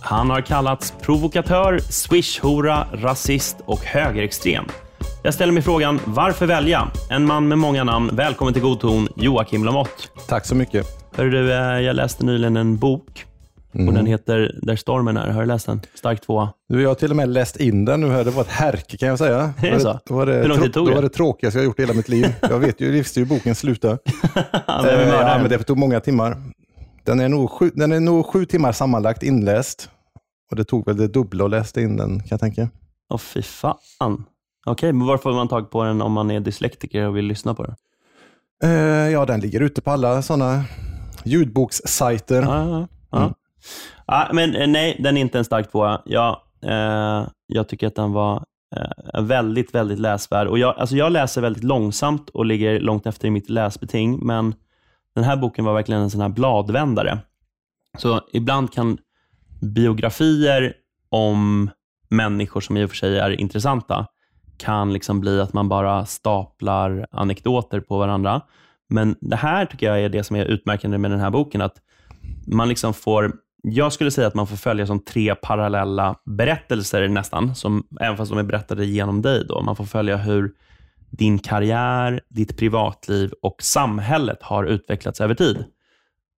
Han har kallats provokatör, swishhora, rasist och högerextrem. Jag ställer mig frågan, varför välja? En man med många namn. Välkommen till God ton, Joakim Lamotte. Tack så mycket. Hör du, eh, jag läste nyligen en bok och den heter Där stormen är. Har du läst den? Stark tvåa. Du, jag har till och med läst in den nu. här. Det var ett härke kan jag säga. Är det så? Det var det, Hur lång tid tog det? det? var det tråkigaste jag gjort i hela mitt liv. Jag vet ju, visste ju boken slutar. Eh, ja, men det tog många timmar. Den är, nog sju, den är nog sju timmar sammanlagt inläst. Och det tog väl det dubbla att läsa in den kan jag tänka. Åh, fy fan. Okej, men varför får man tag på den om man är dyslektiker och vill lyssna på den? Eh, ja, den ligger ute på alla sådana ljudbokssajter. Ja, ja, ja. Mm. Ah, men eh, nej, den är inte en stark tvåa. Jag, eh, jag tycker att den var eh, väldigt, väldigt läsvärd. Och jag, alltså jag läser väldigt långsamt och ligger långt efter i mitt läsbeting, men den här boken var verkligen en sån här bladvändare. Så ibland kan biografier om människor som i och för sig är intressanta kan liksom bli att man bara staplar anekdoter på varandra. Men det här tycker jag är det som är utmärkande med den här boken. Att man liksom får, jag skulle säga att man får följa som tre parallella berättelser nästan, som, även fast de är berättade genom dig. Då. Man får följa hur din karriär, ditt privatliv och samhället har utvecklats över tid.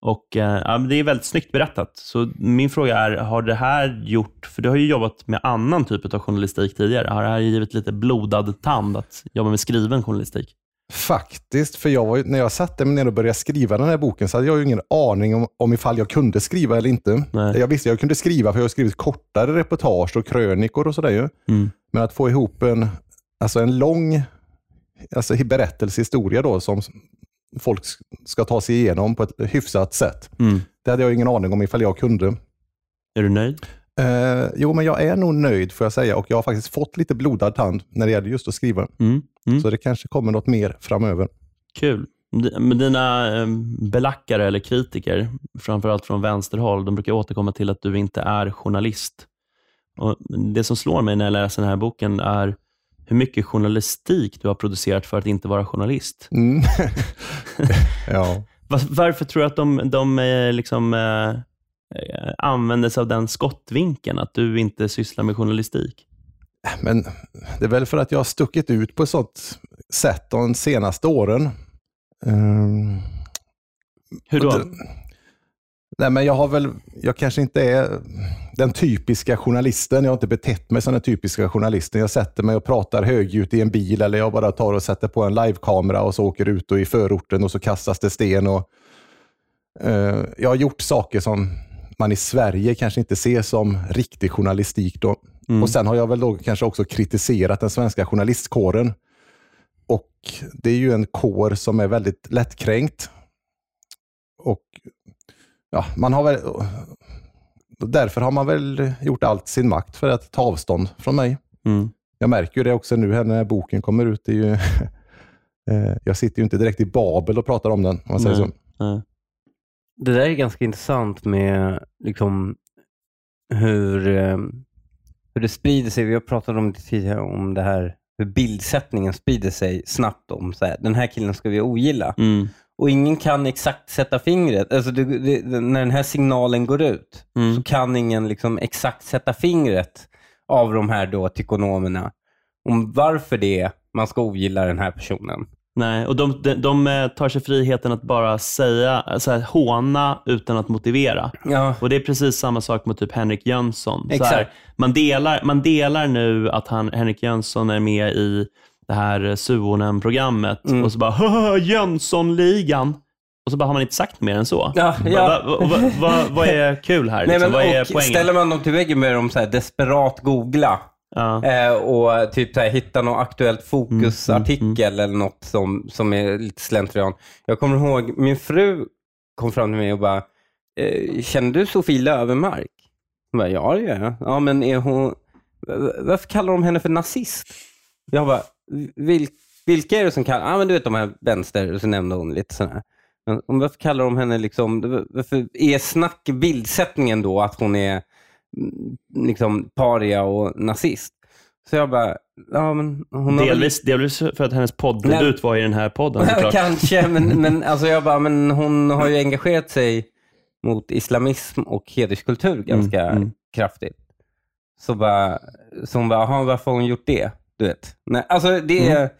Och eh, ja, Det är väldigt snyggt berättat. Så min fråga är, har det här gjort, för du har ju jobbat med annan typ av journalistik tidigare, har det här givit lite blodad tand att jobba med skriven journalistik? Faktiskt, för jag var, när jag satte mig ner och började skriva den här boken så hade jag ju ingen aning om, om ifall jag kunde skriva eller inte. Nej. Jag visste jag kunde skriva för jag har skrivit kortare reportage och krönikor och sådär ju. Mm. Men att få ihop en, alltså en lång alltså berättelsehistoria då som folk ska ta sig igenom på ett hyfsat sätt. Mm. Det hade jag ingen aning om ifall jag kunde. Är du nöjd? Eh, jo, men jag är nog nöjd får jag säga och jag har faktiskt fått lite blodad tand när det gäller just att skriva. Mm. Mm. Så det kanske kommer något mer framöver. Kul. Men dina eh, belackare eller kritiker, framförallt från vänsterhåll, de brukar återkomma till att du inte är journalist. Och det som slår mig när jag läser den här boken är hur mycket journalistik du har producerat för att inte vara journalist. Mm. ja. Var- Varför tror du att de, de eh, liksom, använder sig av den skottvinkeln, att du inte sysslar med journalistik? Men det är väl för att jag har stuckit ut på ett sånt sätt de senaste åren. Ehm, Hur då? det- Nej, men jag har väl, jag kanske inte är den typiska journalisten. Jag har inte betett mig som den typiska journalisten. Jag sätter mig och pratar högljutt i en bil eller jag bara tar och sätter på en livekamera och så åker ut och i förorten och så kastas det sten. Och, eh, jag har gjort saker som man i Sverige kanske inte ser som riktig journalistik. Då. Mm. Och Sen har jag väl då kanske också kritiserat den svenska journalistkåren. Och Det är ju en kår som är väldigt lättkränkt. Och ja, man har väl, därför har man väl gjort allt sin makt för att ta avstånd från mig. Mm. Jag märker ju det också nu här när boken kommer ut. Det är ju, eh, jag sitter ju inte direkt i Babel och pratar om den. Om man säger Nej. så. Nej. Det där är ganska intressant med liksom, hur, eh, hur det sprider sig. Vi har pratat om det tidigare, om det här hur bildsättningen sprider sig snabbt om så här, den här killen ska vi ogilla. Mm. Och ingen kan exakt sätta fingret. Alltså det, det, när den här signalen går ut Mm. så kan ingen liksom exakt sätta fingret av de här då tykonomerna om varför det är man ska ogilla den här personen. Nej, och de, de, de eh, tar sig friheten att bara säga, så här, håna utan att motivera. Ja, Och Det är precis samma sak med typ Henrik Jönsson. Exakt. här, man, delar, man delar nu att han, Henrik Jönsson är med i det här Suonen-programmet Mm. och så bara "Haha, Jönssonligan. Och så bara har man inte sagt mer än så. Ja, Va- ja. va- va- va- vad är kul här? Nej, Liksom? men, vad är poängen? ställer man dem till väggen med dem så här desperat googla Ja. eh, och typ så här, hitta någon aktuellt fokusartikel Mm, eller något som, som är lite slentrian. Jag kommer ihåg, min fru kom fram till mig och bara, eh, känner du Sofie Lövenmark? Jag bara, ja det gör jag. Ja, men är hon, varför kallar de henne för nazist? Jag bara, vil, vilka är det som kallar, ja men du vet de här vänster, och så nämnde hon lite sådana här. Men om- varför kallar de henne liksom, varför är snack bildsättningen då att hon är mm, liksom paria och nazist? Så jag bara, ja, men hon har väl- Delvis, delvis för att hennes poddebut var i den här podden såklart. Kanske, men, men alltså jag bara, men hon har ju engagerat sig mot islamism och hederskultur ganska mm. kraftigt. Så, bara, så hon bara, "Jaha, varför har hon gjort det? Du vet. Nej, alltså det är,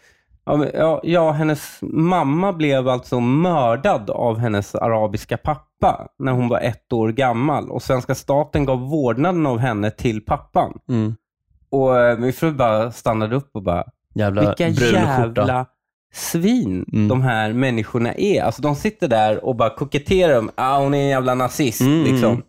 men, ja, ja, hennes mamma blev alltså mördad av hennes arabiska pappa när hon var ett år gammal och svenska staten gav vårdnaden av henne till pappan. Mm. Och eh, min fru bara stannade upp och bara, Jävla vilka brun skjorta. jävla svin Mm. de här människorna är. Alltså de sitter där och bara koketterar om, ah, hon är en jävla nazist. Mm, liksom. mm.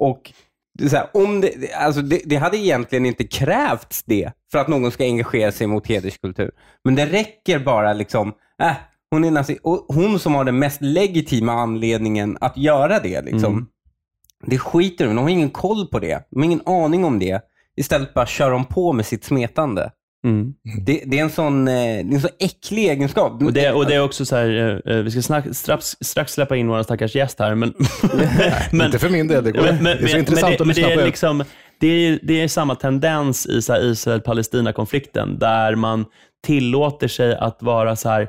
Och det, är så här, om det, det- alltså det, det hade egentligen inte krävts det för att någon ska engagera sig mot hederskultur. Men det räcker bara liksom, äh, hon är nazist. Och hon som har den mest legitima anledningen att göra det. Liksom. Mm. Det skiter de. De har ingen koll på det. De har ingen aning om det. Istället bara kör de på med sitt smetande. Mm. Det, det, är en sån, eh, det är en så äcklig egenskap. Och det, och det är också så här, eh, eh, vi ska snack, strax, strax släppa in vår stackars gäst här, men... men Inte för min del. Det, går. men, men, det är så men, intressant att det, men lyssna det på är er. liksom, det är, det är samma tendens i Israel-Palestina-konflikten, där man tillåter sig att vara så här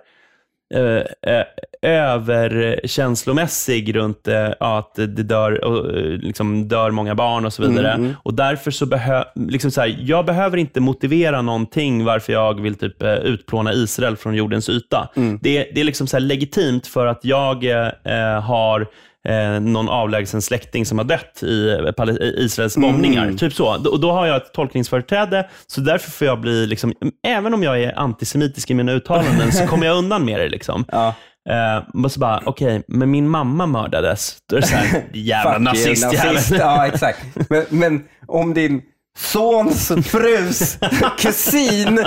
överkänslomässig runt eh, ja, att det dör, och, eh, liksom dör många barn och så vidare. Mm, mm. Och därför så behöver, liksom så här, jag behöver inte motivera någonting varför jag vill typ eh, utplåna Israel från jordens yta. Mm. Det, det är liksom så här legitimt för att jag eh, har eh, någon avlägsen släkting som har dött i, eh, Israels bombningar. Mm. Typ så. Och då har jag ett tolkningsföreträde, så därför får jag bli, liksom, även om jag är antisemitisk i mina uttalanden, så kommer jag undan med det. Liksom. Ja. Eh, och så bara, okej, men min mamma mördades. Då är det så här, jävla nazist, nazist. Ja, exakt. Men, men om din sons frus kusin...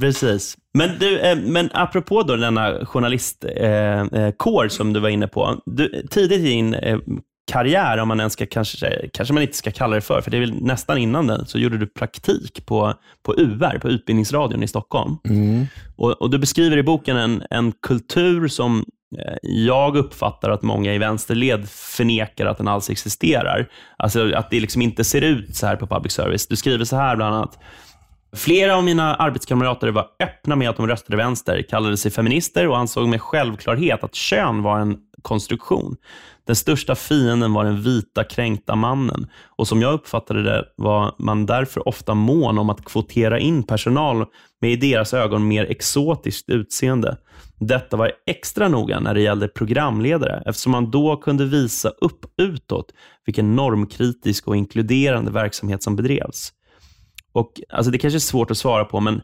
Precis. Men, du, eh, men apropå då denna journalistkår eh, kår som du var inne på. Du, tidigt i din eh, karriär, om man ens ska, kanske, kanske man inte ska kalla det för, för det är väl nästan innan den, så gjorde du praktik på, på UR, på Utbildningsradion i Stockholm. Mm. Och, och Du beskriver i boken en, en kultur som eh, Eh, jag uppfattar att många i vänsterled förnekar att den alls existerar. Alltså att det liksom inte ser ut så här på public service. Du skriver så här bland annat. Flera av mina arbetskamrater var öppna med att de röstade vänster, kallade sig feminister och ansåg med självklarhet att kön var en konstruktion. Den största fienden var den vita kränkta mannen och som jag uppfattade det var man därför ofta mån om att kvotera in personal med i deras ögon mer exotiskt utseende. Detta var extra noga när det gällde programledare eftersom man då kunde visa upp utåt vilken normkritisk och inkluderande verksamhet som bedrevs. Och alltså Det kanske är svårt att svara på, men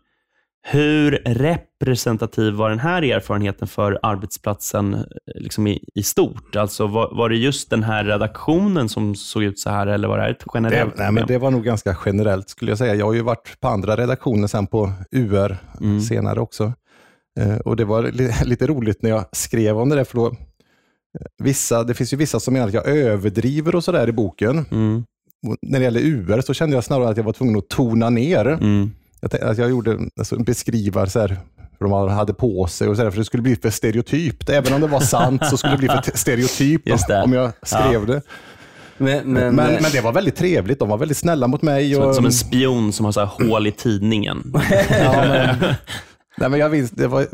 hur representativ var den här erfarenheten för arbetsplatsen eh, liksom i, i stort? Alltså var, var det just den här redaktionen som såg ut så här eller var det här ett Det, generellt nej, men det var nog ganska generellt skulle jag säga. Jag har ju varit på andra redaktioner sen på UR Mm. senare också. Eh, och Det var li lite roligt när jag skrev om det där, för då, eh, vissa, det finns ju vissa som menar att jag överdriver och sådär i boken. Mm, när det gäller UR så kände jag snarare att jag var tvungen att tona ner. mm, Jag, tänkte att jag gjorde, alltså, beskriva så här, hur de hade på sig och så där, för det skulle bli för stereotypt. Även om det var sant så skulle det bli för te- stereotypt om jag skrev det. Men, Men, men, men, det var väldigt trevligt. De var väldigt snälla mot mig. Och, som en spion som har så här hål i tidningen. ja, men, nej, men jag, minns, det var,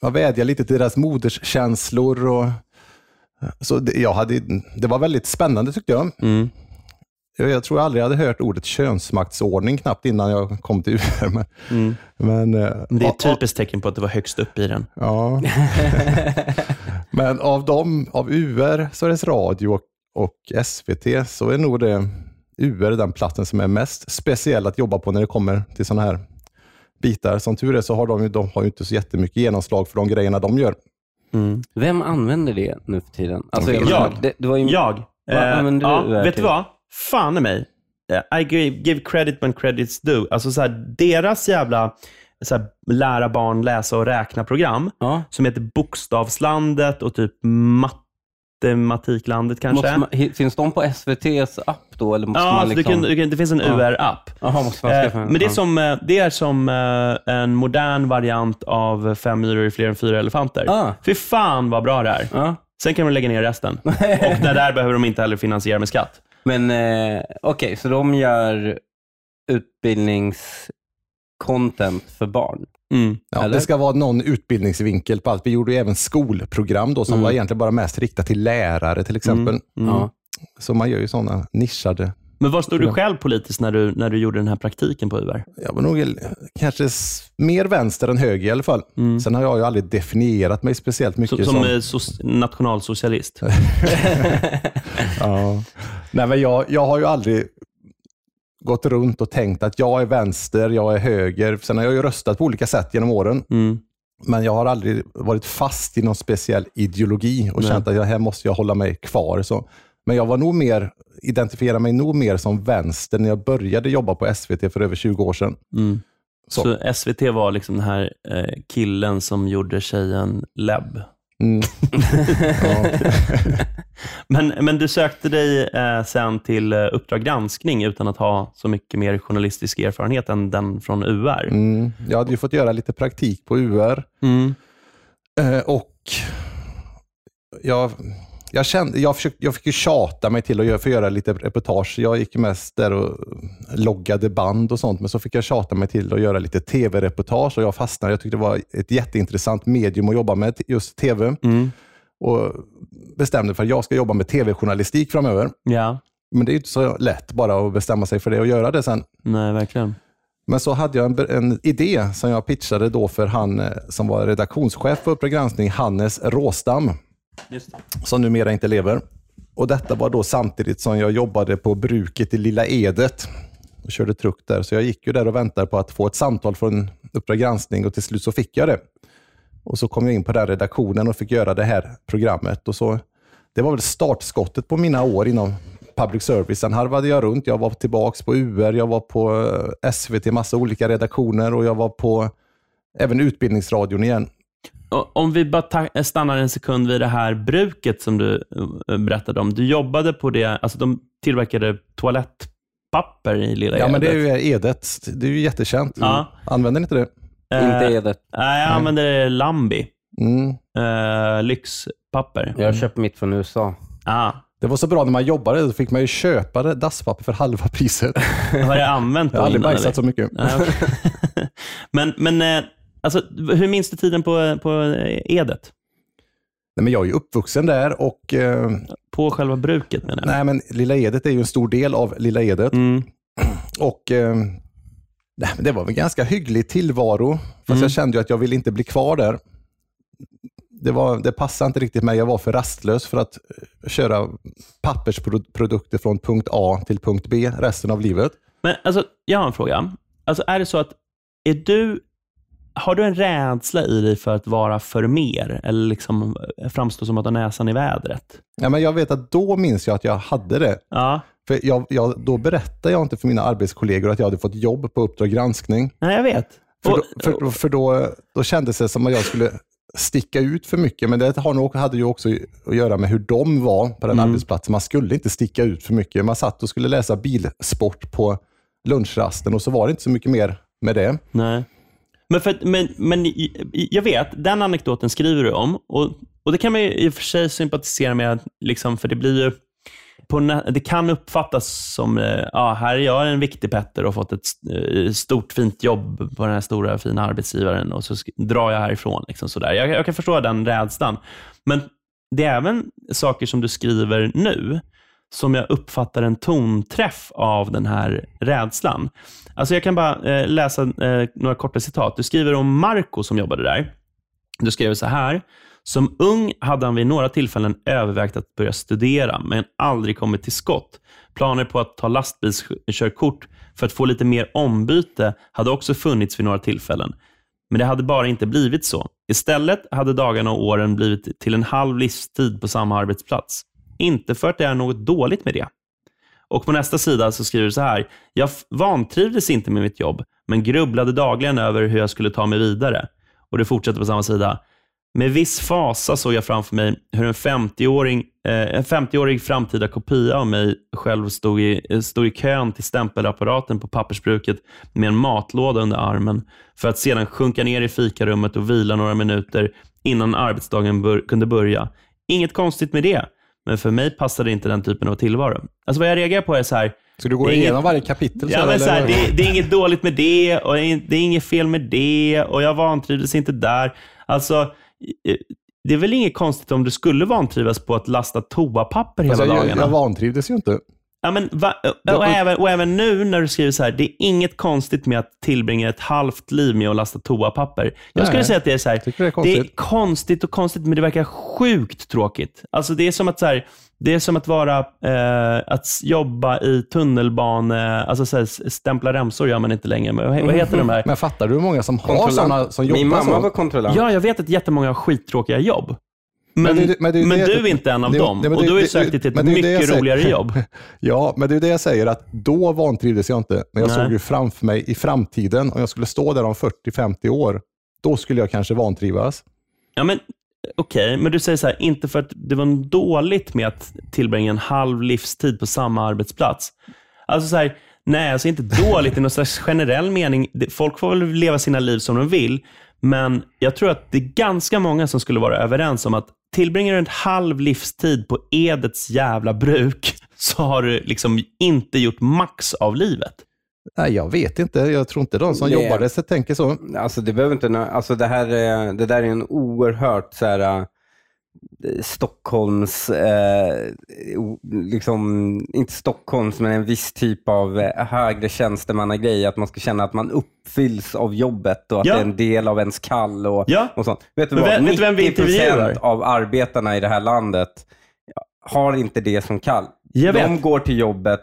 jag vädjade lite till deras moderskänslor. Och, så det, jag hade, det var väldigt spännande tyckte jag. Mm. Jag, jag tror jag aldrig hade hört ordet könsmaktsordning knappt innan jag kom till UR. Men, Mm. men, eh, Det är ett typiskt tecken på att det var högst upp i den. Ja. Men av dem, av UR, Sveriges Radio och, och SVT, så är nog det UR den platsen som är mest speciell att jobba på när det kommer till sådana här bitar. Som tur är så har de, ju- de har ju inte så jättemycket genomslag för de grejerna de gör. Mm. Vem använder det nu för tiden? Alltså, Jag. menar, Det, det var ju, Jag? Vad Eh, ja, vet du vad? Fan i mig. Eh, I give, give credit when credit's due. Alltså så här, deras jävla så här, lära barn läsa och räkna-program Ja. som heter Bokstavslandet och typ Matematiklandet kanske. Man, finns de på SVTs app då? Eller måste ja, man alltså, liksom... du kan, det finns en Ja. UR-app. Man Eh, men det är ja. som, eh, det är som eh, en modern variant av Fem myror är fler än fyra elefanter. Ah. Fy fan vad bra det är. Ja. Sen kan de lägga ner resten. Och det där behöver de inte heller finansiera med skatt. Men eh, okej, så de gör utbildningscontent för barn. Mm. Ja, det ska vara någon utbildningsvinkel på allt. Vi gjorde ju även skolprogram då, som Mm. var egentligen bara mest riktat till lärare till exempel. Mm. Mm. Ja. Så man gör ju sådana nischade. Men var stod du själv politiskt när du, när du gjorde den här praktiken på UR? Jag var nog kanske mer vänster än höger i alla fall. Mm. Sen har jag ju aldrig definierat mig speciellt mycket Så, som... som eh, soc- nationalsocialist? Ja. Nej, men jag, jag har ju aldrig gått runt och tänkt att jag är vänster, jag är höger. Sen har jag ju röstat på olika sätt genom åren. Mm. Men jag har aldrig varit fast i någon speciell ideologi och Nej. känt att jag, här måste jag hålla mig kvar. Så. Men jag var nog mer, identifierade mig nog mer som vänster när jag började jobba på SVT för över 20 år sedan. Mm. Så. Så. SVT var liksom den här eh, killen som gjorde tjejen Lebb. Mm. Men, men du sökte dig eh, sen till eh, Uppdrag granskning utan att ha så mycket mer journalistisk erfarenhet än den från UR. Mm. Jag hade ju fått göra lite praktik på UR Mm. eh, och jag, jag, kände, jag, försökte, jag fick ju tjata mig till att göra, få göra lite reportage. Jag gick mest där och loggade band och sånt, men så fick jag tjata mig till att göra lite tv-reportage och jag fastnade. Jag tyckte det var ett jätteintressant medium att jobba med, just tv. Mm. Och bestämde för att jag ska jobba med tv-journalistik framöver. Ja, Men det är inte så lätt bara att bestämma sig för det och göra det sen. nej verkligen. Men så hade jag en, en idé som jag pitchade då för han eh, som var redaktionschef på Uppdrag granskning, Hannes Råstam, Just det. som numera inte lever. Och Detta var då samtidigt som jag jobbade på bruket i Lilla Edet och körde truck där. Så jag gick ju där och väntade på att få ett samtal från Uppdrag granskning och till slut så fick jag det. Och så kom jag in på den redaktionen och fick göra det här programmet. Och så, det var väl startskottet på mina år inom public service. Sen harvade jag runt. Jag var tillbaka på UR, jag var på eh, SVT, massa olika redaktioner och jag var på även Utbildningsradion igen. Om vi bara ta- stannar en sekund vid det här bruket som du eh, berättade om. Du jobbade på det, alltså de tillverkade toalettpapper i Lilla Ja, men det är Edet. ju Edet. Det är ju jättekänt. Ja. Använder ni inte det? Eh, Inte Edet. Nej, jag använder Lambi. Mm. Eh, lyxpapper. Jag har köpt mitt från USA. Ah. Det var så bra när man jobbade, då fick man ju köpa det dasspapper för halva priset. Har jag använt Jag då har aldrig bajsat så mycket. Men men eh, alltså, hur minns du tiden på, på Edet? Nej, men jag är ju uppvuxen där och eh, På själva bruket menar jag. nej, men Lilla Edet är ju en stor del av Lilla Edet. Mm. Och eh, nej, men Det var en ganska hygglig tillvaro, fast Mm. jag kände ju att jag ville inte bli kvar där. Det, var, det passade inte riktigt mig. Jag var för rastlös för att eh, köra pappersprodukter från punkt A till punkt B resten av livet. Men alltså, jag har en fråga. Alltså, är det så att, är du, har du en rädsla i dig för att vara för mer? Eller liksom framstå som att ha näsan i vädret? Ja, men jag vet att då minns jag att jag hade det. Ja. För jag, jag, då berättade jag inte för mina arbetskollegor att jag hade fått jobb på Uppdrag granskning. Nej, jag vet. För, då, för, för då, då kändes det som att jag skulle sticka ut för mycket. Men det har nog, hade ju också att göra med hur de var på den Mm. arbetsplatsen. Man skulle inte sticka ut för mycket. Man satt och skulle läsa bilsport på lunchrasten och så var det inte så mycket mer med det. Nej. Men, för, men, men jag vet, den anekdoten skriver du om och, och det kan man ju i och för sig sympatisera med, liksom, för det blir ju på, det kan uppfattas som, eh, ja, här är jag en viktig Petter och har fått ett eh, stort fint jobb på den här stora fina arbetsgivaren och så drar jag härifrån. Liksom sådär. Jag, jag kan förstå den rädslan. Men det är även saker som du skriver nu som jag uppfattar en tonträff av den här rädslan. Alltså jag kan bara eh, läsa eh, några korta citat. Du skriver om Marco som jobbade där. Du skriver så här. Som ung hade han vid några tillfällen övervägt att börja studera, men aldrig kommit till skott. Planer på att ta lastbilskörkort för att få lite mer ombyte hade också funnits vid några tillfällen. Men det hade bara inte blivit så. Istället hade dagarna och åren blivit till en halv livstid på samma arbetsplats. Inte för att det är något dåligt med det. Och på nästa sida så skriver du så här. Jag vantrivdes inte med mitt jobb, men grubblade dagligen över hur jag skulle ta mig vidare. Och det fortsätter på samma sida. Med viss fasa såg jag framför mig hur en 50-årig eh, 50 framtida kopia av mig själv stod i, eh, stod i kön till stämpelapparaten på pappersbruket med en matlåda under armen för att sedan sjunka ner i fikarummet och vila några minuter innan arbetsdagen bör, kunde börja. Inget konstigt med det, men för mig passade inte den typen av tillvaro. Alltså vad jag reagerar på är så här, Så du är igenom inget- varje kapitel? Ja, men så här, det, det är inget dåligt med det och det är inget fel med det och jag vantrivdes inte där. Alltså, det är väl inget konstigt om du skulle vantrivas på att lasta toapapper hela Alltså, jag, dagarna. jag vantrivdes ju inte. Ja, men va, och, och- även, och även nu när du skriver så här, det är inget konstigt med att tillbringa ett halvt liv med att lasta toapapper. Jag Nej. skulle säga att det är så här, det är det konstigt. är konstigt och konstigt, men det verkar sjukt tråkigt. Alltså det är som att, så här, det är som att vara, eh, att jobba i tunnelbane, alltså så här, stämpla remsor gör man inte längre. Men vad, heter de här? Men fattar du hur många som har sådana som jobbar Min mamma så? var kontrollant. Ja, jag vet att jättemånga har skittråkiga jobb. Men, Men det- men det är men det- du är inte en av dem. nej, och du har ju sökt dig till ett mycket roligare jobb. Ja, men det är det jag säger att då vantrivdes jag inte. Men jag Nej. såg ju framför mig i framtiden, om jag skulle stå där om 40-50 år, då skulle jag kanske vantrivas. Ja, men Okej, men du säger så här, inte för att det var dåligt med att tillbringa en halv livstid på samma arbetsplats. Alltså så här, nej, alltså inte dåligt i någon slags generell mening. Folk får väl leva sina liv som de vill, men jag tror att det är ganska många som skulle vara överens om att tillbringar du en halv livstid på Edets jävla bruk, så har du liksom inte gjort max av livet. Nej, jag vet inte. Jag tror inte de som Nej. jobbar där så tänker så. Alltså det behöver inte, alltså det här är, det där är en oerhört så här, äh, Stockholms, eh, liksom, inte Stockholms, men en viss typ av eh, högre tjänstemannagrej. Att man ska känna att man uppfylls av jobbet och att Ja. det är en del av ens kall och, Ja. och sånt. Vet du vad? vem vi 90 intervjuar? av arbetarna i det här landet har inte det som kall. Jag de vet. går till jobbet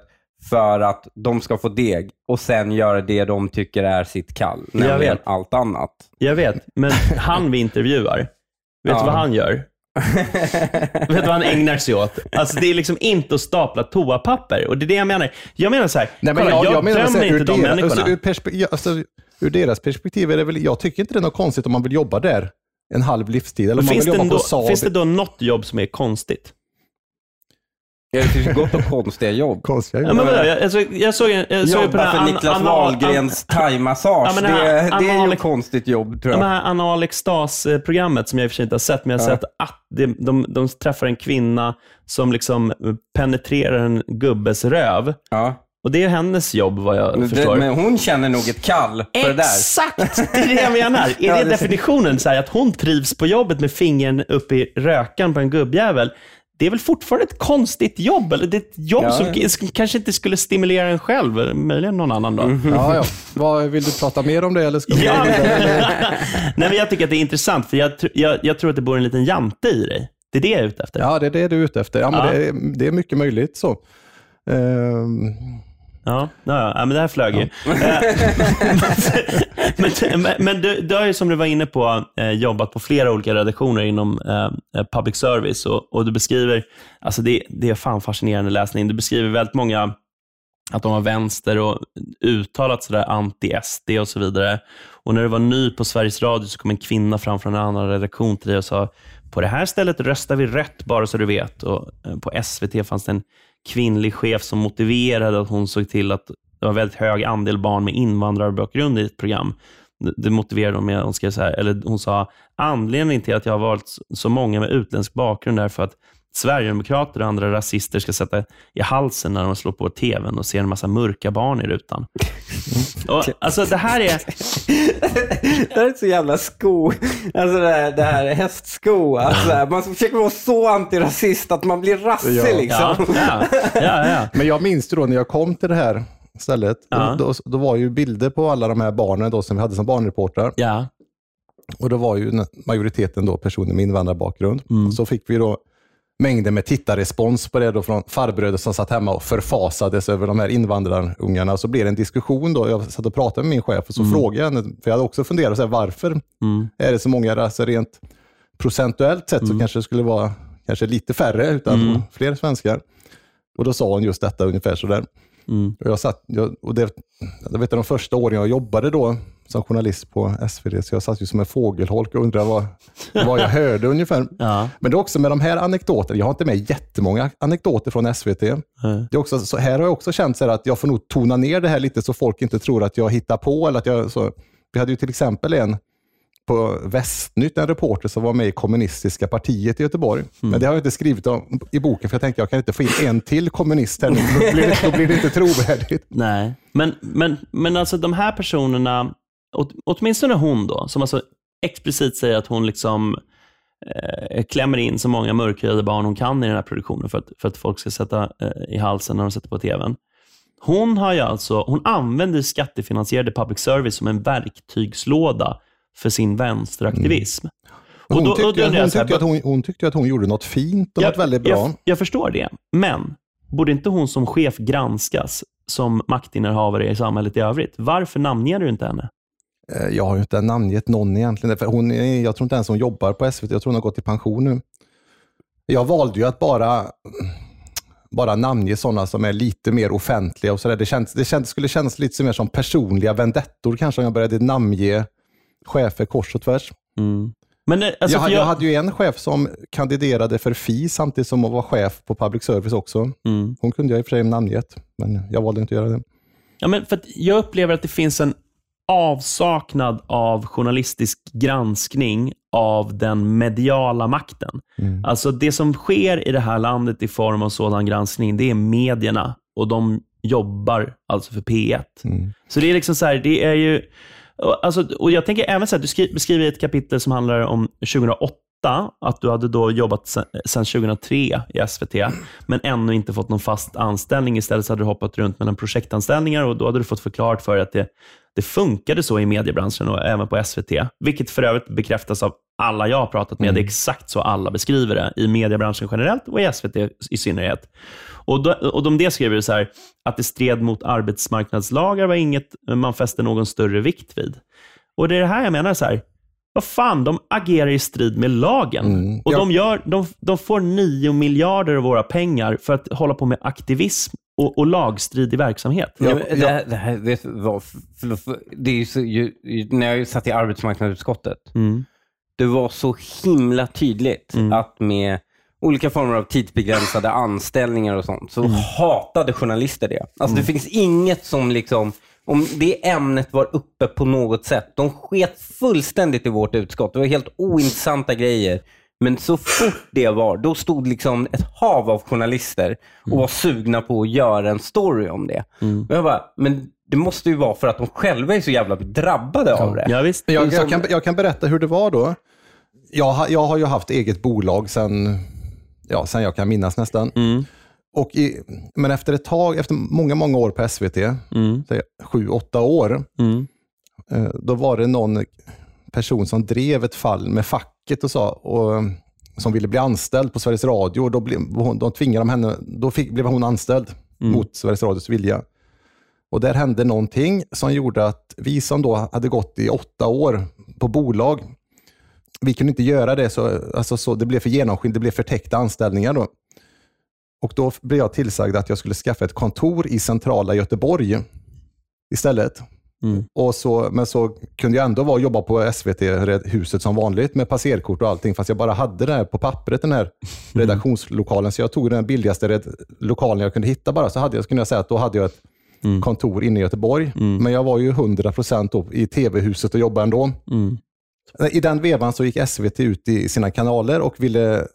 för att de ska få deg och sen göra det de tycker är sitt kall, nämligen vet. allt annat. Jag vet, men han vi intervjuar, vet du Ja. vad han gör? Vet du vad han ägnar sig åt? Alltså det är liksom inte att stapla toapapper. Och det är det jag menar. Jag menar så här, Nej, men kolla, jag, jag, jag menar dömer inte de deras, människorna. alltså, ur, perspe, alltså, ur deras perspektiv är det väl, jag tycker inte det är något konstigt om man vill jobba där en halv livstid. Eller om man vill jobba ändå, på Saab. finns det då något jobb som är konstigt? Ja, Det finns gott och konstiga jobb. Konstiga Ja, men vadå? jag, alltså, jag såg, jag såg ju på Jobba den för här Niklas anal- Wahlgrens thaimassage. Ja, men det här det, det är ju anal- ett konstigt jobb tror De jag. här anal extas-programmet som jag i och för sig inte har sett, men jag har Ja. sett att det, de, de träffar en kvinna som liksom penetrerar en gubbes röv. Ja. Och det är hennes jobb vad jag Men, förstår. det, men hon känner nog ett kall för det där. Exakt! Det är det jag menar. Är Ja, det det- definitionen? Så här, att hon trivs på jobbet med fingern upp i rökan på en gubbjävel. Det är väl fortfarande ett konstigt jobb? Eller det är ett jobb Ja. som k- kanske inte skulle stimulera en själv. Möjligen någon annan då. Ja, ja. Vad, vill du prata mer om det eller ska Ja? Nej, men jag tycker att det är intressant, för jag, tr- jag, jag tror att det bor en liten jante i dig. Det är det jag är ute efter. Ja, det är det du är ute efter. Ja, men Ja. Det, är, det är mycket möjligt så. Ehm, Ja, ja, ja, men det här flög ju. Eh, men men, men du, du har ju som du var inne på eh, jobbat på flera olika redaktioner inom eh, public service och, och du beskriver, alltså det, det är fan fascinerande läsning, du beskriver väldigt många att de har vänster och uttalat sådär anti-SD och så vidare. Och när du var ny på Sveriges Radio så kom en kvinna fram från en annan redaktion till dig och sa, på det här stället röstar vi rött bara så du vet. Och på SVT fanns det en kvinnlig chef som motiverade att hon såg till att det var väldigt hög andel barn med invandrarbakgrund i ett program. Det- motiverade hon med, hon skrev så här, eller hon sa, anledningen till att jag har valt så många med utländsk bakgrund är för att Sverigedemokrater och andra rasister ska sätta i halsen när de slår på tvn och ser en massa mörka barn i rutan. Och, alltså det här är... det här är så jävla sko. Alltså det här, det här är hästsko. Alltså, man försöker vara så antirasist att man blir rassig Ja. liksom. Ja, ja, ja, ja. Men jag minns då när jag kom till det här stället, Ja. då, då var ju bilder på alla de här barnen då som vi hade som barnreportrar. ja. Och då var ju majoriteten då personer med invandrarbakgrund. Mm. Så fick vi då mängder med tittarrespons på det då från farbröder som satt hemma och förfasades över de här invandrarungarna. Så blev det en diskussion då. Jag satt och pratade med min chef och så frågade jag henne, för jag hade också funderat så här, varför Mm. är det så många raser rent procentuellt sett så kanske det skulle vara kanske lite färre utan fler svenskar. Och då sa hon just detta ungefär sådär. Mm. Jag satt, jag, och det, jag vet de första åren jag jobbade då som journalist på SvD, så jag satt ju som en fågelholk och undrade vad, vad jag hörde ungefär. Ja. Men det är också med de här anekdoterna, jag har inte med jättemånga anekdoter från SVT. Det är också, så här har jag också känt så att jag får nog tona ner det här lite så folk inte tror att jag hittar på. Eller att jag, så, vi hade ju till exempel en på Västnytt en reporter som var med i kommunistiska partiet i Göteborg. Men det har jag inte skrivit om i boken, för jag tänkte jag kan inte få in en till kommunist här nu. Då blir det, då blir det inte trovärdigt. Nej, men, men, men alltså de här personerna, åt, åtminstone hon då, som alltså explicit säger att hon liksom eh, klämmer in så många mörkhyade barn hon kan i den här produktionen för att, för att folk ska sätta eh, i halsen när de sätter på tvn. Hon, har ju alltså, hon använder skattefinansierade public service som en verktygslåda för sin vänsteraktivism. Och Hon, då- då tyckte, jag hon, här, tyckte att hon, hon tyckte att hon gjorde något fint och något väldigt bra. Jag, jag förstår det, men borde inte hon som chef granskas som maktinnehavare i samhället i övrigt? Varför namnger du inte henne? Eh, Jag har ju inte namngett någon egentligen. För hon jag tror inte ens hon jobbar på SVT. Jag tror hon har gått i pension nu. Jag valde ju att bara, bara namnge sådana som är lite mer offentliga. och så där. Det, känns, det känns, skulle kännas lite mer som personliga vendettor kanske om jag började namnge chefer kors och tvärs. Men, eh, alltså, jag, hade- jag hade ju en chef som kandiderade för FI samtidigt som hon var chef på public service också. Mm. Hon kunde jag i och för sig namngett, men jag valde inte att göra det. Ja, men för att jag upplever att det finns en avsaknad av journalistisk granskning av den mediala makten. Mm. Alltså Det som sker i det här landet i form av sådan granskning, det är medierna och de jobbar alltså för P1. Mm. Så det är liksom så här, det är ju... Alltså, och jag tänker även så här, du beskriver i ett kapitel som handlar om 2008, att du hade då jobbat sen, sedan 2003 i SVT, men ännu inte fått någon fast anställning. Istället så hade du hoppat runt mellan projektanställningar och då hade du fått förklarat för dig att det, det funkade så i mediebranschen och även på SVT. Vilket för övrigt bekräftas av alla jag har pratat med. Det är exakt så alla beskriver det i mediebranschen generellt och i SVT i synnerhet. Och, då, och de det skriver det så här, att det stred mot arbetsmarknadslagar var inget man fäste någon större vikt vid. Och det är det här jag menar, så här, vad fan, de agerar i strid med lagen. Mm. Och Ja. de, gör, de, de får 9 miljarder av våra pengar för att hålla på med aktivism och, och lagstridig verksamhet. Ja, Ja, det, här, det, här, det är ju, när jag satt i arbetsmarknadsutskottet, Mm. Det var så himla tydligt Mm. att med olika former av tidsbegränsade anställningar och sånt, så hatade journalister det. Alltså det finns inget som liksom, om det ämnet var uppe på något sätt, de sket fullständigt i vårt utskott. Det var helt ointressanta grejer. Men så fort det var, då stod liksom ett hav av journalister och var sugna på att göra en story om det. Mm. Och jag bara, men det måste ju vara för att de själva är så jävla drabbade av det. Ja, visst. Jag, jag, kan, jag kan berätta hur det var då. Jag, jag har ju haft eget bolag sedan ja, sen jag kan minnas nästan. Mm. Och i, men efter ett tag, efter många, många år på SVT, Mm. sju, åtta år, Mm. eh, då var det någon person som drev ett fall med facket och sa, och, som ville bli anställd på Sveriges Radio. Och då, blev hon, då tvingade de henne, då fick, blev hon anställd Mm. mot Sveriges Radios vilja. Och där hände någonting som gjorde att vi som då hade gått i åtta år på bolag, vi kunde inte göra det, så, alltså så, det blev för genomskinligt, det blev förtäckta anställningar. Då. Och då blev jag tillsagd att jag skulle skaffa ett kontor i centrala Göteborg istället. Mm. Och så, men så kunde jag ändå vara jobba på SVT-huset som vanligt med passerkort och allting, fast jag bara hade det här på pappret, den här redaktionslokalen. Så jag tog den billigaste lokalen jag kunde hitta bara, så hade jag, så kunde jag säga att då hade jag ett Mm. kontor inne i Göteborg. Men jag var ju 100% då i tv-huset och jobbade ändå. Mm. I den vevan så gick SVT ut i sina kanaler och ville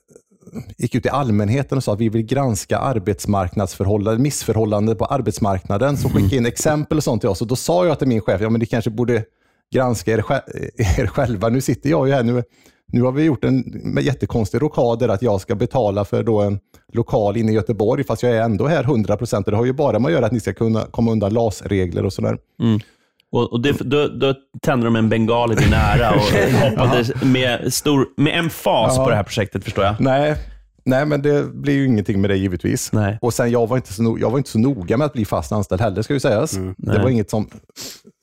gick ut i allmänheten och sa att vi vill granska arbetsmarknadsförhållanden, missförhållanden på arbetsmarknaden. Så skicka in exempel och sånt till oss. Och då sa jag till min chef, ja men ni kanske borde granska er, er själva. Nu sitter jag ju här, nu, nu har vi gjort en jättekonstig rockader att jag ska betala för då en lokal inne i Göteborg, fast jag är ändå här 100 procent. Det har ju bara med att göra att ni ska kunna komma undan LAS-regler och sådär. Och, och det, då, då tände de en bengal i din ära och hoppade med, stor, med emfas på det här projektet, förstår jag. Nej, nej, men det blir ju ingenting med det givetvis. Nej. Och sen, jag var, inte så, no- jag var inte så noga med att bli fast anställd heller, ska ju sägas. Det, Nej. var inget som,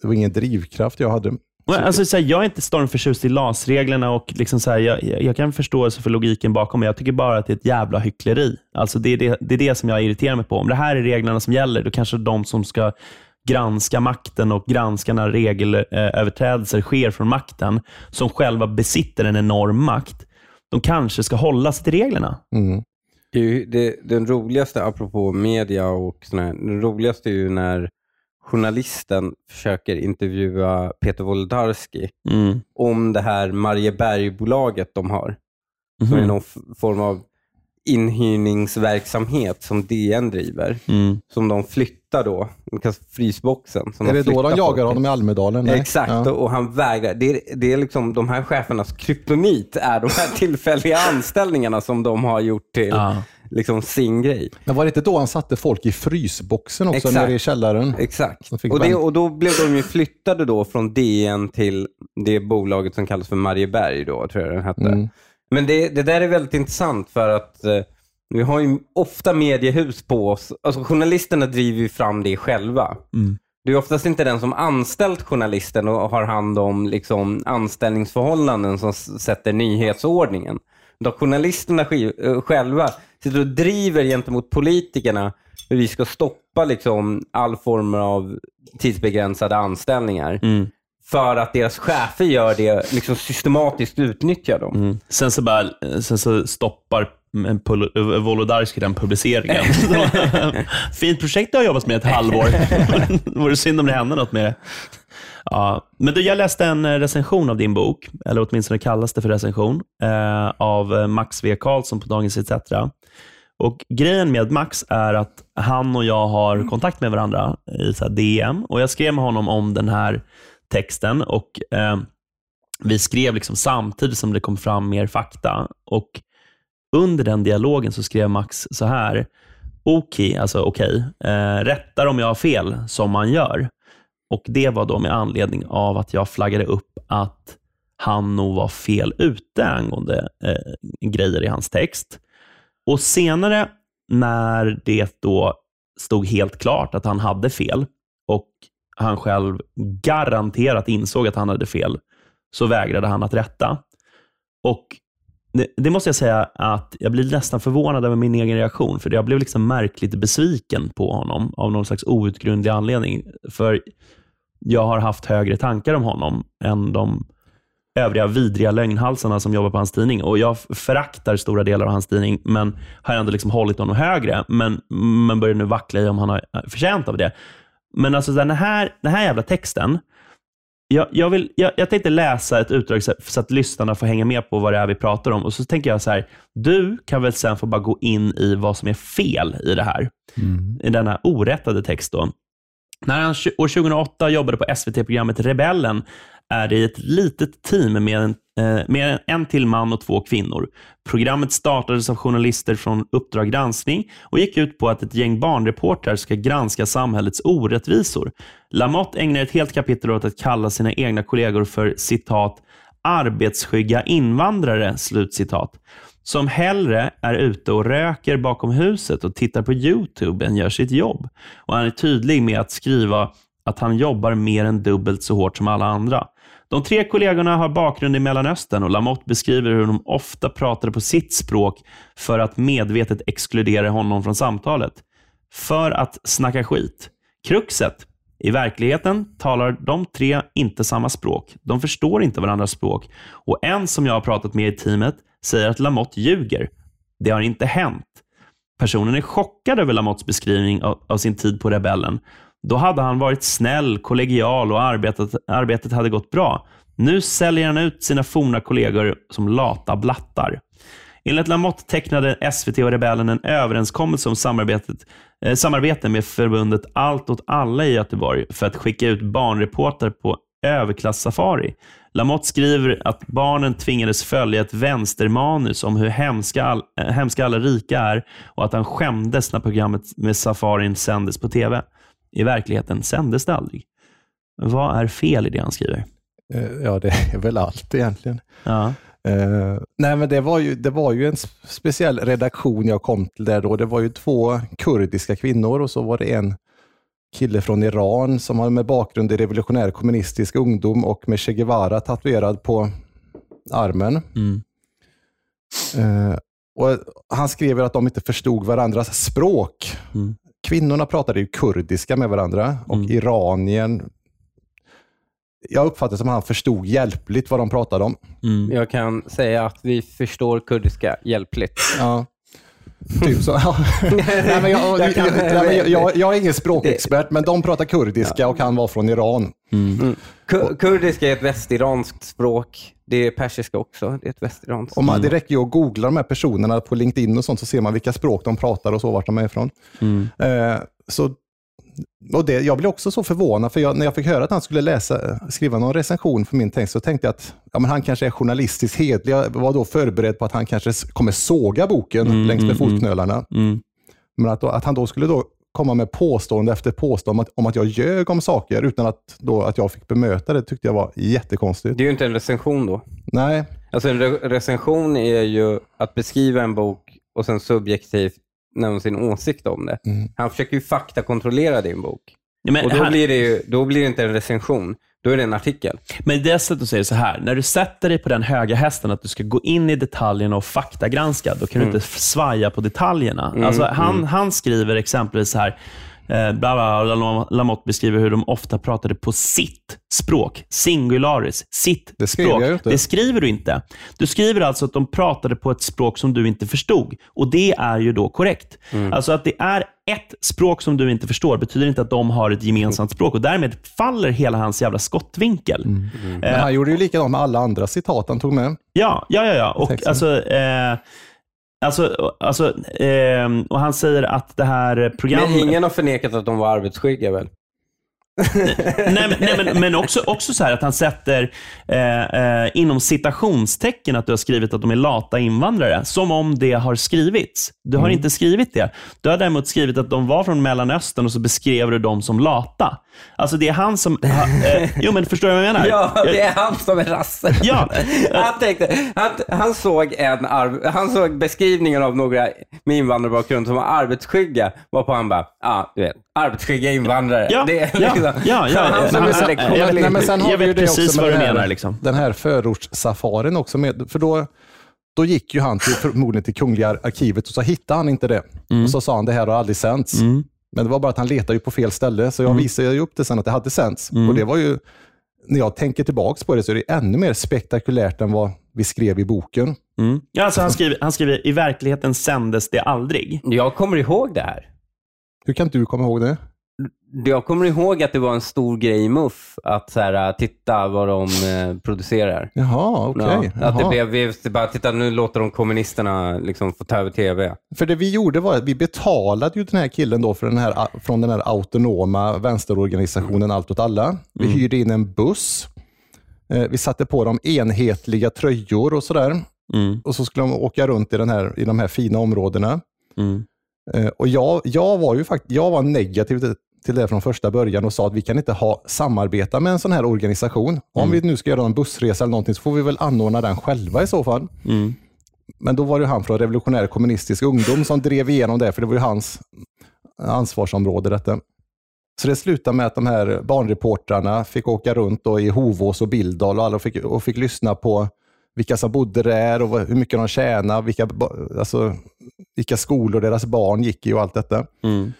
det var ingen drivkraft jag hade. Men Alltså, så här, jag är inte stormförtjust i LAS-reglerna och liksom så här, jag, jag jag kan förstå för logiken bakom, men jag tycker bara att det är ett jävla hyckleri. Alltså, det, är det, det är det som jag irriterar mig på. Om det här är reglerna som gäller, då kanske de som ska granska makten och granska när regelöverträdelser sker från makten, som själva besitter en enorm makt, de kanske ska hålla sig till reglerna. Mm. Det ju det, den roligaste, apropå media och sådär, den roligaste är ju när journalisten försöker intervjua Peter Wolodarski Mm. om det här Mariebergbolaget de har. Som är Mhm. någon form av inhyrningsverksamhet som DN driver. Mm. Som de flyttar då, de kallas frysboxen. Som Är det då de jagar folk. honom i Almedalen? Nej. Exakt, Ja. och han vägrar. Det är, det är liksom de här chefernas kryptonit är de här tillfälliga anställningarna som de har gjort till Ja. liksom sin grej. Men var det inte då han satte folk i frysboxen också Exakt. nere i källaren? Exakt. Och, det, och då blev de ju flyttade då från DN till det bolaget som kallas för Marieberg då, tror jag den hette. Mm. Men det, det där är väldigt intressant för att eh, vi har ju ofta mediehus på oss. Alltså journalisterna driver ju fram det själva. Mm. Det är oftast inte den som anställt journalisten och har hand om liksom, anställningsförhållanden som sätter nyhetsordningen. De journalisterna eh, själva sitter och driver gentemot politikerna hur vi ska stoppa liksom, all form av tidsbegränsade anställningar. Mm. För att deras chefer gör det, liksom systematiskt utnyttjar dem. Mm. Sen, så bara, sen så stoppar Wolodarski den publiceringen. Fint projekt du har jobbat med ett halvår. Vore synd om det hände något med det. Ja. Men du, jag läste en eh, recension av din bok, eller åtminstone kallas det för recension, eh, av eh, Max V. Karlsson på Dagens ETC. Och Grejen med Max är att han och jag har kontakt med varandra i så DM och jag skrev med honom om den här texten och eh, vi skrev liksom samtidigt som det kom fram mer fakta. Och Under den dialogen så skrev Max så här. Okej, alltså okej. Eh, rättar om jag har fel, som man gör. Och Det var då med anledning av att jag flaggade upp att han nog var fel ute angående eh, grejer i hans text. Och Senare, när det då stod helt klart att han hade fel och han själv garanterat insåg att han hade fel, så vägrade han att rätta. Och det, det måste jag säga att jag blir nästan förvånad över min egen reaktion, för jag blev liksom märkligt besviken på honom av någon slags outgrundlig anledning. För jag har haft högre tankar om honom än de övriga vidriga lögnhalsarna som jobbar på hans tidning. Och Jag föraktar stora delar av hans tidning, men har ändå liksom hållit honom högre. Men, men börjar nu vackla i om han har förtjänt av det. Men alltså den här, den här jävla texten, jag, jag, vill, jag, jag tänkte läsa ett utdrag så, så att lyssnarna får hänga med på vad det är vi pratar om. Och så tänker jag så här, du kan väl sen få bara gå in i vad som är fel i det här. I denna orättade text. Då. När han år 2008 jobbade på SVT-programmet Rebellen är det ett litet team med en, eh, med en till man och två kvinnor. Programmet startades av journalister från Uppdrag granskning och gick ut på att ett gäng barnreportrar ska granska samhällets orättvisor. Lamotte ägnar ett helt kapitel åt att kalla sina egna kollegor för citat arbetsskygga invandrare, slutcitat, som hellre är ute och röker bakom huset och tittar på YouTube än gör sitt jobb. Och Han är tydlig med att skriva att han jobbar mer än dubbelt så hårt som alla andra. De tre kollegorna har bakgrund i Mellanöstern och Lamotte beskriver hur de ofta pratade på sitt språk för att medvetet exkludera honom från samtalet. För att snacka skit. Kruxet. I verkligheten talar de tre inte samma språk. De förstår inte varandras språk. Och en som jag har pratat med i teamet säger att Lamotte ljuger. Det har inte hänt. Personen är chockad över Lamottes beskrivning av, av sin tid på Rebellen. Då hade han varit snäll, kollegial och arbetet, arbetet hade gått bra. Nu säljer han ut sina forna kollegor som lata blattar. Enligt Lamotte tecknade SVT och Rebellen en överenskommelse om samarbetet, eh, samarbete med förbundet Allt åt alla i Göteborg för att skicka ut barnreportrar på överklassafari. Lamotte skriver att barnen tvingades följa ett vänstermanus om hur hemska, all, eh, hemska alla rika är och att han skämdes när programmet med safarin sändes på tv. I verkligheten sändes det aldrig. Vad är fel i det han skriver? Eh, Ja, det är väl allt egentligen. Ja. Eh, nej, men det var, ju, det var ju en speciell redaktion jag kom till där då. Det var ju två kurdiska kvinnor och så var det en kille från Iran som hade med bakgrund i revolutionär kommunistisk ungdom och med Che Guevara tatuerad på armen. Mm. Eh, och Han skrev att de inte förstod varandras språk. Mm. Kvinnorna pratade ju kurdiska med varandra och Mm. Iranien jag uppfattade som att han förstod hjälpligt vad de pratade om. Mm. Jag kan säga att vi förstår kurdiska hjälpligt. Ja. Typ så. Ja. Nej, men jag, är ingen språkexpert, men de pratar kurdiska och kan vara från Iran. Ku- Kurdiska är ett västiranskt språk. Det är persiska också. Det är ett västiranskt. Och man, det räcker ju att googla de här personerna på LinkedIn och sånt, så ser man vilka språk de pratar och så, vart de är ifrån. Eh, så, och det, jag blev också så förvånad, för jag, när jag fick höra att han skulle läsa, skriva någon recension för min text, så tänkte jag att ja, men han kanske är journalistiskt hedlig. Jag var då förberedd på att han kanske kommer såga boken längs med fotknölarna. Mm. Men att, då, att han då skulle då komma med påstående efter påstående om att, om att jag ljög om saker utan att, då, att jag fick bemöta det tyckte jag var jättekonstigt. Det är ju inte en recension då. Nej, Alltså en re- recension är ju att beskriva en bok och sen subjektivt nämna sin åsikt om det. Mm. Han försöker ju faktakontrollera din bok. Ja, men Och då han- blir, det ju, då blir det inte en recension. Då är det en artikel. Men dessutom är det så här, när du sätter dig på den höga hästen att du ska gå in i detaljerna och faktagranska, då kan du inte svaja på detaljerna. alltså, han, han skriver exempelvis så här, eh, bla bla, Lamotte beskriver hur de ofta pratade på sitt språk, singularis, sitt Det språk. Det skriver du inte. Du skriver alltså att de pratade på ett språk som du inte förstod och det är ju då korrekt. Alltså att det är ett språk som du inte förstår betyder inte att de har ett gemensamt språk och därmed faller hela hans jävla skottvinkel. men han gjorde ju likadant med alla andra citat han tog med. Ja, ja, ja. ja. Och, alltså, eh, alltså, alltså, eh, och han säger att det här programmet... Men ingen har förnekat att de var arbetsskygga väl? nej, men, nej, men, men också, också så här att han sätter eh, eh, inom citationstecken att du har skrivit att de är lata invandrare. Som om det har skrivits. Du har inte skrivit det. Du har däremot skrivit att de var från Mellanöstern och så beskrev du dem som lata. Alltså det är han som... Ha, eh, jo, men förstår du vad jag menar? Ja, det är han som är rassen. Ja. Han, tänkte, han, han, såg en arv, han såg beskrivningen av några med invandrarbakgrund som var arbetsskygga, varpå han bara, ja, ah, du vet, arbetsskygga invandrare. Ja, det är ja, liksom, ja, ja, han som Men är sen- selektion. jag vet- Nej, men sen har Jag vet det precis vad du den här, menar, liksom. den här förortssafarin också. Med, för då, då gick ju han till, förmodligen till Kungliga arkivet och så hittade han inte det. Och så sa han, det här har aldrig sänts. Mm. Men det var bara att han letade ju på fel ställe, så jag visade ju upp det sen att det hade sänts. Och det var ju, när jag tänker tillbaka på det, så är det ännu mer spektakulärt än vad vi skrev i boken. Mm. Ja, alltså han, skriver, han skriver, i verkligheten sändes det aldrig. Jag kommer ihåg det här. Hur kan du komma ihåg det? Jag kommer ihåg att det var en stor grej i MUF att så här, titta vad de eh, producerar. Jaha, okej. Ja, att det blev, vi bara, titta nu låter de kommunisterna liksom få ta över tv. För det vi gjorde var att vi betalade ju den här killen då för den här, från den här autonoma vänsterorganisationen Allt åt alla. Vi hyrde in en buss. Eh, Vi satte på dem enhetliga tröjor och sådär. Mm. Och så skulle de åka runt i, den här, i de här fina områdena. Mm. Eh, Och jag, jag var ju fakt- jag var negativ till, det från första början och sa att vi kan inte ha samarbeta med en sån här organisation. Om vi nu ska göra en bussresa eller någonting så får vi väl anordna den själva i så fall. Mm. Men då var det han från Revolutionär kommunistisk ungdom som drev igenom det, för det var ju hans ansvarsområde detta. Så det slutade med att de här barnreportrarna fick åka runt då i Hovås och Billdal och alla fick, och fick lyssna på vilka som bodde där och hur mycket de tjänade, vilka, alltså, vilka skolor deras barn gick i och allt detta. Mm.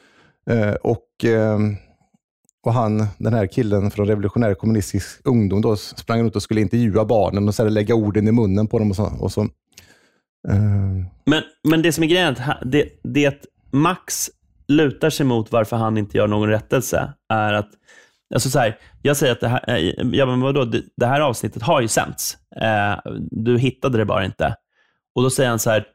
Eh, och, eh, och han, den här killen från Revolutionär kommunistisk ungdom då sprang runt och skulle intervjua barnen och så här lägga orden i munnen på dem. Och så, och så, eh. Men, men det som är grejen, det, det, att Max lutar sig mot varför han inte gör någon rättelse är att Alltså så här, jag säger att det här, ja, men vadå, det, det här avsnittet har ju sänts. Eh, du hittade det bara inte. Och Då säger han så här,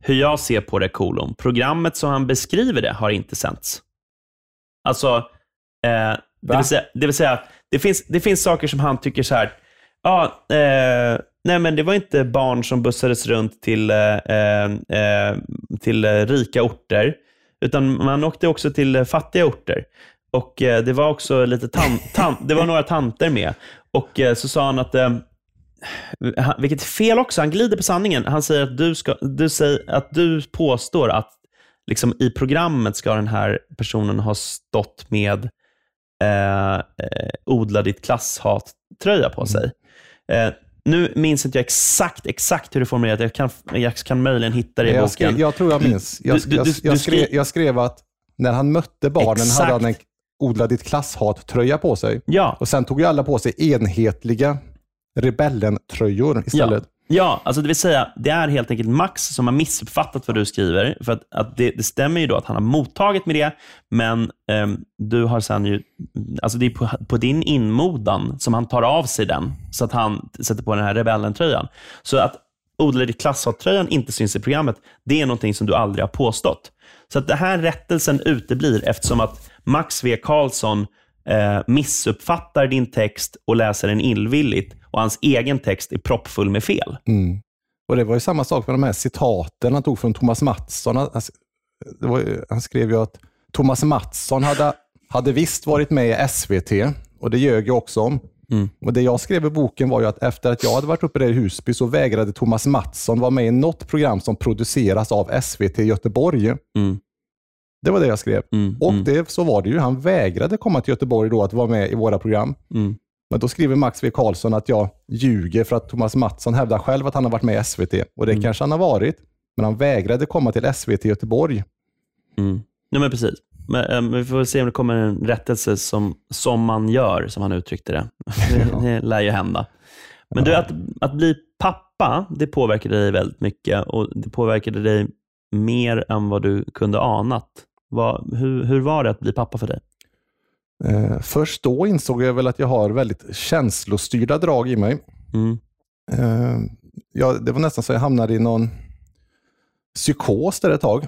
hur jag ser på det, kolon. Programmet som han beskriver det har inte sänts. Alltså, eh, det, vill säga, det vill säga, det finns, det finns saker som han tycker så här, ja, eh, nej men det var inte barn som bussades runt till, eh, eh, till eh, rika orter, utan man åkte också till eh, fattiga orter. Och eh, det var också lite tan, tan, det var några tanter med. Och eh, så sa han att, eh, vilket är fel också, han glider på sanningen. Han säger att du, ska, du, säger, att du påstår att liksom, i programmet ska den här personen ha stått med eh, eh, odla ditt klasshat-tröja på sig. Eh, nu minns inte jag exakt, exakt hur det formulerat. Jag kan, jag kan möjligen hitta det i jag, boken. skrev, jag tror jag minns. Jag, Du- du- du- jag, skrev, jag skrev att när han mötte barnen Exakt. hade han en odla ditt klasshat-tröja på sig. Ja, Och sen tog ju alla på sig enhetliga Rebellen-tröjor istället. Ja, alltså det vill säga, det är helt enkelt Max som har missuppfattat vad du skriver. För att, att det, det, stämmer ju då att han har mottagit med det, men um, du har sen ju, alltså det är på, på, din inmodan som han tar av sig den, så att han sätter på den här rebellentröjan. Så att odla ditt klasshat-tröjan inte syns i programmet, det är någonting som du aldrig har påstått. Så att den här rättelsen uteblir eftersom att Max V. Karlsson eh, missuppfattar din text och läser den illvilligt och hans egen text är proppfull med fel. Mm. Och Det var ju samma sak med de här citaten han tog från Thomas Mattsson. Han, ju, han skrev ju att Thomas Mattsson hade, hade visst varit med i SVT och det ljög jag också om. Mm. Och Det jag skrev i boken var ju att efter att jag hade varit uppe där i Husby så vägrade Thomas Mattsson vara med i något program som produceras av SVT Göteborg. Mm. Det var det jag skrev. Mm, och mm. det, så var det ju. Han vägrade komma till Göteborg då att vara med i våra program. Mm. Men då skriver Max V. Karlsson att jag ljuger för att Thomas Mattsson hävdar själv att han har varit med i SVT. Och det mm. kanske han har varit, men han vägrade komma till SVT Göteborg. Mm. Ja, men precis. Men, um, vi får se om det kommer en rättelse som, som man gör, som han uttryckte det. det, det lär ju hända. Men du, att, att bli pappa, det påverkade dig väldigt mycket och det påverkade dig mer än vad du kunde anat. Vad, hur, hur var det att bli pappa för dig? Eh, först då insåg jag väl att jag har väldigt känslostyrda drag i mig. Mm. Eh, ja, det var nästan så jag hamnade i någon psykos där ett tag.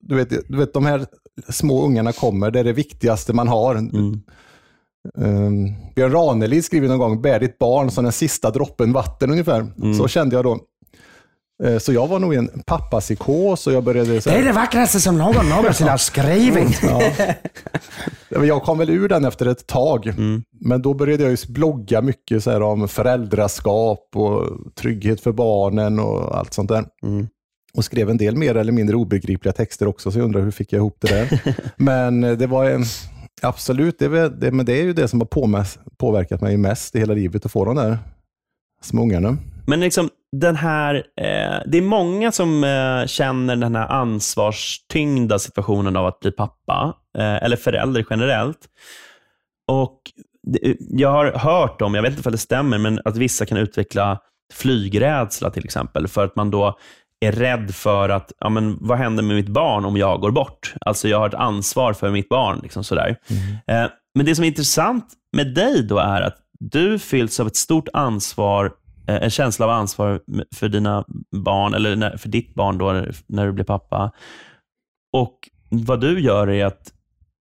Du vet, du vet de här små ungarna kommer, det är det viktigaste man har. Mm. Um, Björn Ranelid skriver någon gång, bär ditt barn som den sista droppen vatten ungefär. Mm. Så kände jag då. Eh, så jag var nog i en pappapsykos och jag började... Så här, det är det vackraste som någon någonsin har skrivit. ja. Jag kom väl ur den efter ett tag. Mm. Men då började jag just blogga mycket så här om föräldraskap och trygghet för barnen och allt sånt där. Mm. Och skrev en del mer eller mindre obegripliga texter också, så jag undrar hur fick jag ihop det där. men eh, det var en, absolut, det, det, men det är ju det som har påverkat mig mest i hela livet, att få de där små ungarna. Men liksom den här, eh, det är många som eh, känner den här ansvarstyngda situationen av att bli pappa, eh, eller förälder generellt. Och det, Jag har hört om, jag vet inte om det stämmer, men att vissa kan utveckla flygrädsla till exempel, för att man då är rädd för att, ja, men, vad händer med mitt barn om jag går bort? Alltså jag har ett ansvar för mitt barn. Liksom sådär. Mm. Eh, men det som är intressant med dig då är att du fylls av ett stort ansvar en känsla av ansvar för dina barn, eller för ditt barn då, när du blir pappa. Och vad du gör är att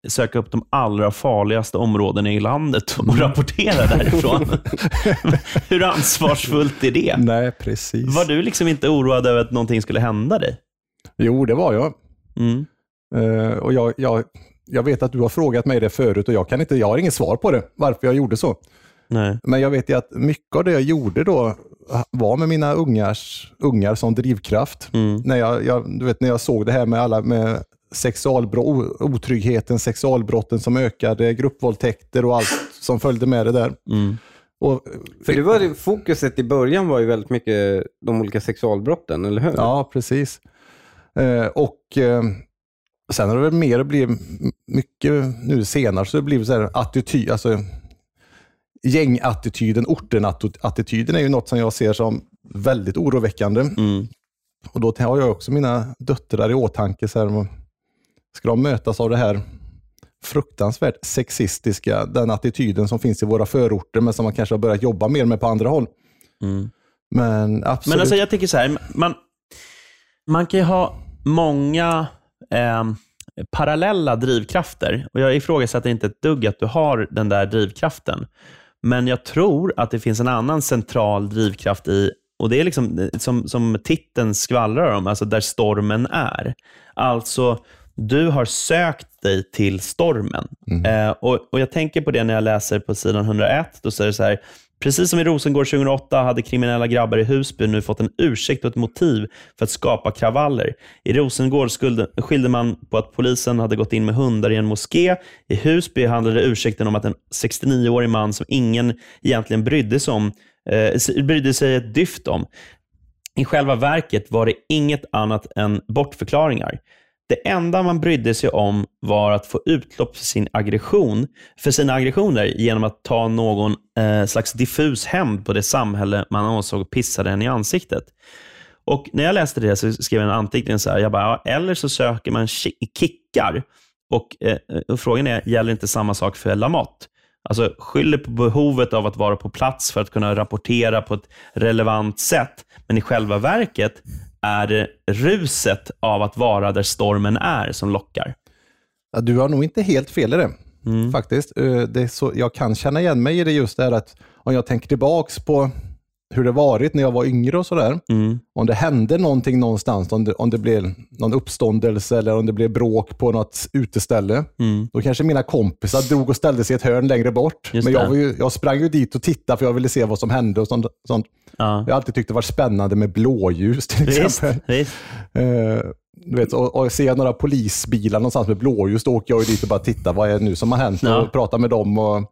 söka upp de allra farligaste områdena i landet och mm. rapportera därifrån. Hur ansvarsfullt är det? Nej, precis. Var du liksom inte oroad över att någonting skulle hända dig? Jo, det var jag. Mm. Uh, och jag, jag, jag vet att du har frågat mig det förut och jag, kan inte, jag har inget svar på det, varför jag gjorde så. Nej. Men jag vet ju att mycket av det jag gjorde då var med mina ungars, ungar som drivkraft. Mm. När, jag, jag, du vet, när jag såg det här med alla med sexualbrott, otryggheten, sexualbrotten som ökade, gruppvåldtäkter och allt som följde med det där. Mm. Och, För det var fokuset i början var ju väldigt mycket de olika sexualbrotten, eller hur? Ja, precis. Eh, och eh, Sen har det väl mer blivit mycket nu senare, så det blivit så här attityd, alltså gängattityden, ortenattityden är ju något som jag ser som väldigt oroväckande. Mm. Och Då har jag också mina döttrar i åtanke. Så här, ska de mötas av det här fruktansvärt sexistiska, den attityden som finns i våra förorter, men som man kanske har börjat jobba mer med på andra håll. Mm. Men absolut. Men alltså jag tänker så här, man, man kan ju ha många eh, parallella drivkrafter. Och Jag ifrågasätter inte ett dugg att du har den där drivkraften. Men jag tror att det finns en annan central drivkraft i, och det är liksom som, som titeln skvallrar om, alltså där stormen är. Alltså, du har sökt dig till stormen. Mm. Eh, och, och Jag tänker på det när jag läser på sidan 101. Då säger det så här, Precis som i Rosengård 2008 hade kriminella grabbar i Husby nu fått en ursäkt och ett motiv för att skapa kravaller. I Rosengård skyllde man på att polisen hade gått in med hundar i en moské. I Husby handlade ursäkten om att en 69-årig man som ingen egentligen brydde sig, om, eh, brydde sig ett dyft om. I själva verket var det inget annat än bortförklaringar. Det enda man brydde sig om var att få utlopp för sin aggression, för sina aggressioner genom att ta någon eh, slags diffus hämnd på det samhälle man ansåg pissade en i ansiktet. Och När jag läste det så skrev jag en anteckning så här, jag bara, ja, eller så söker man kickar. Och, eh, och Frågan är, gäller inte samma sak för Lamotte? Alltså skyller på behovet av att vara på plats för att kunna rapportera på ett relevant sätt. Men i själva verket är det ruset av att vara där stormen är som lockar. Ja, du har nog inte helt fel i det, Mm. faktiskt. Eh, Det så, jag kan känna igen mig i det just det här att om jag tänker tillbaks på hur det varit när jag var yngre och sådär. Mm. Om det hände någonting någonstans, om det, om det blev någon uppståndelse eller om det blev bråk på något uteställe, Mm. då kanske mina kompisar drog och ställde sig i ett hörn längre bort. Just Men jag, var ju, jag sprang ju dit och tittade för jag ville se vad som hände och sånt. sånt. Ja. Jag har alltid tyckt det varit spännande med blåljus till Visst, exempel. visst. Eh, du vet, och, och ser jag några polisbilar någonstans med blåljus, då åker jag ju dit och bara tittar vad är det nu som har hänt Ja. och pratar med dem. Och, Vad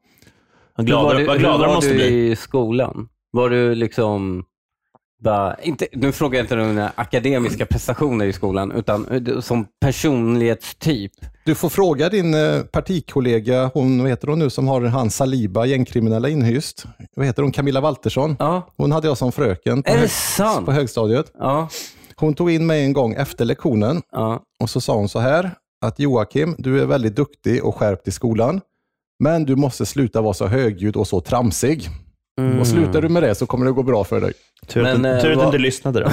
Hur glada, var du, vad hur glada de var måste du bli. i skolan? Var du liksom... Bara, inte, nu frågar jag inte om dina akademiska prestationer i skolan, utan eh, som personlighetstyp. du får fråga din eh, partikollega, hon, vad heter hon nu, som har han Saliba, gängkriminella inhyst. Vad heter hon? Camilla Waltersson. Ja, Hon hade jag som fröken på, hög, på högstadiet. Ja, Hon tog in mig en gång efter lektionen ja. och så sa hon så här, att Joakim, du är väldigt duktig och skärpt i skolan, men du måste sluta vara så högljudd och så tramsig. Mm. Och slutar du med det så kommer det gå bra för dig. Tur att, Men, du- eh, vad- inte lyssnade då.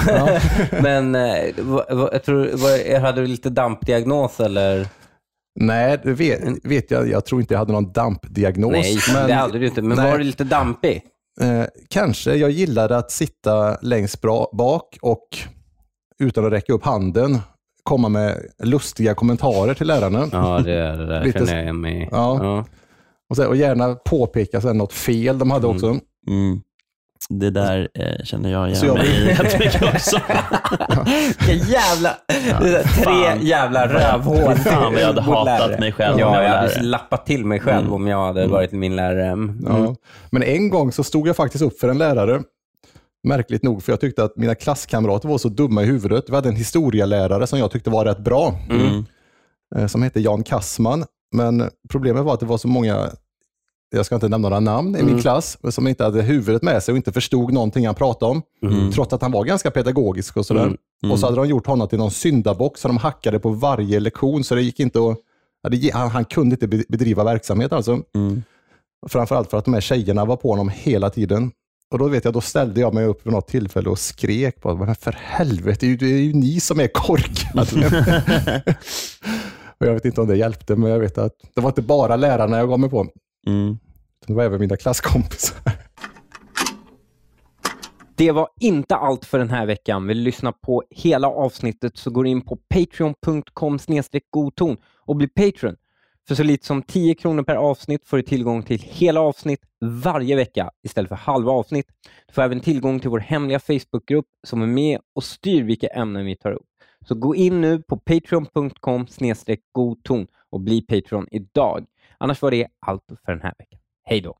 Men eh, vad, jag tror, vad, hade du lite dampdiagnos eller? Nej, det vet, vet jag. Jag tror inte jag hade någon dampdiagnos. Nej, men, det hade du inte. Men nej. var du lite dampig? Eh, kanske. Jag gillade att sitta längst bra bak och utan att räcka upp handen komma med lustiga kommentarer till lärarna. Ja, det, det där Lite känner jag mig Ja. ja. Och, så, och gärna påpeka sen något fel de hade också. Mm. Det där eh, känner jag Så igen jag- mig i jättemycket också. Vilka jävla... det där, tre jävla rövhål. Fan vad jag hade hatat lärare. mig själv jag Ja, var jag hade lappat till mig själv Mm. om jag hade varit min lärare. Mm. Ja. Men en gång så stod jag faktiskt upp för en lärare. Märkligt nog, för jag tyckte att mina klasskamrater var så dumma i huvudet. Vi hade en historielärare som jag tyckte var rätt bra, Mm. eh, som hette Jan Kassman. Men problemet var att det var så många, jag ska inte nämna några namn, i min Mm. klass, men som inte hade huvudet med sig och inte förstod någonting han pratade om. Mm. Trots att han var ganska pedagogisk och sådär. Mm. Mm. Och så hade de gjort honom till någon syndabock, så de hackade på varje lektion, så det gick inte att han, han kunde inte be- bedriva verksamhet alltså. Mm. Framförallt för att de här tjejerna var på honom hela tiden. Och då vet jag, då ställde jag mig upp vid något tillfälle och skrek på men för helvete, det är ju, det är ju ni som är korkade. och jag vet inte om det hjälpte, men jag vet att det var inte bara lärarna jag gav mig på. Mm. Det var även mina klasskompisar. Det var inte allt för den här veckan. Vill du lyssna på hela avsnittet så går du in på patreon.com godton och bli Patreon. För så lite som 10 kronor per avsnitt får du tillgång till hela avsnitt varje vecka istället för halva avsnitt. Du får även tillgång till vår hemliga Facebookgrupp som är med och styr vilka ämnen vi tar upp. Så gå in nu på patreon.com godton och bli Patreon idag. Annars var det allt för den här veckan. Hej då!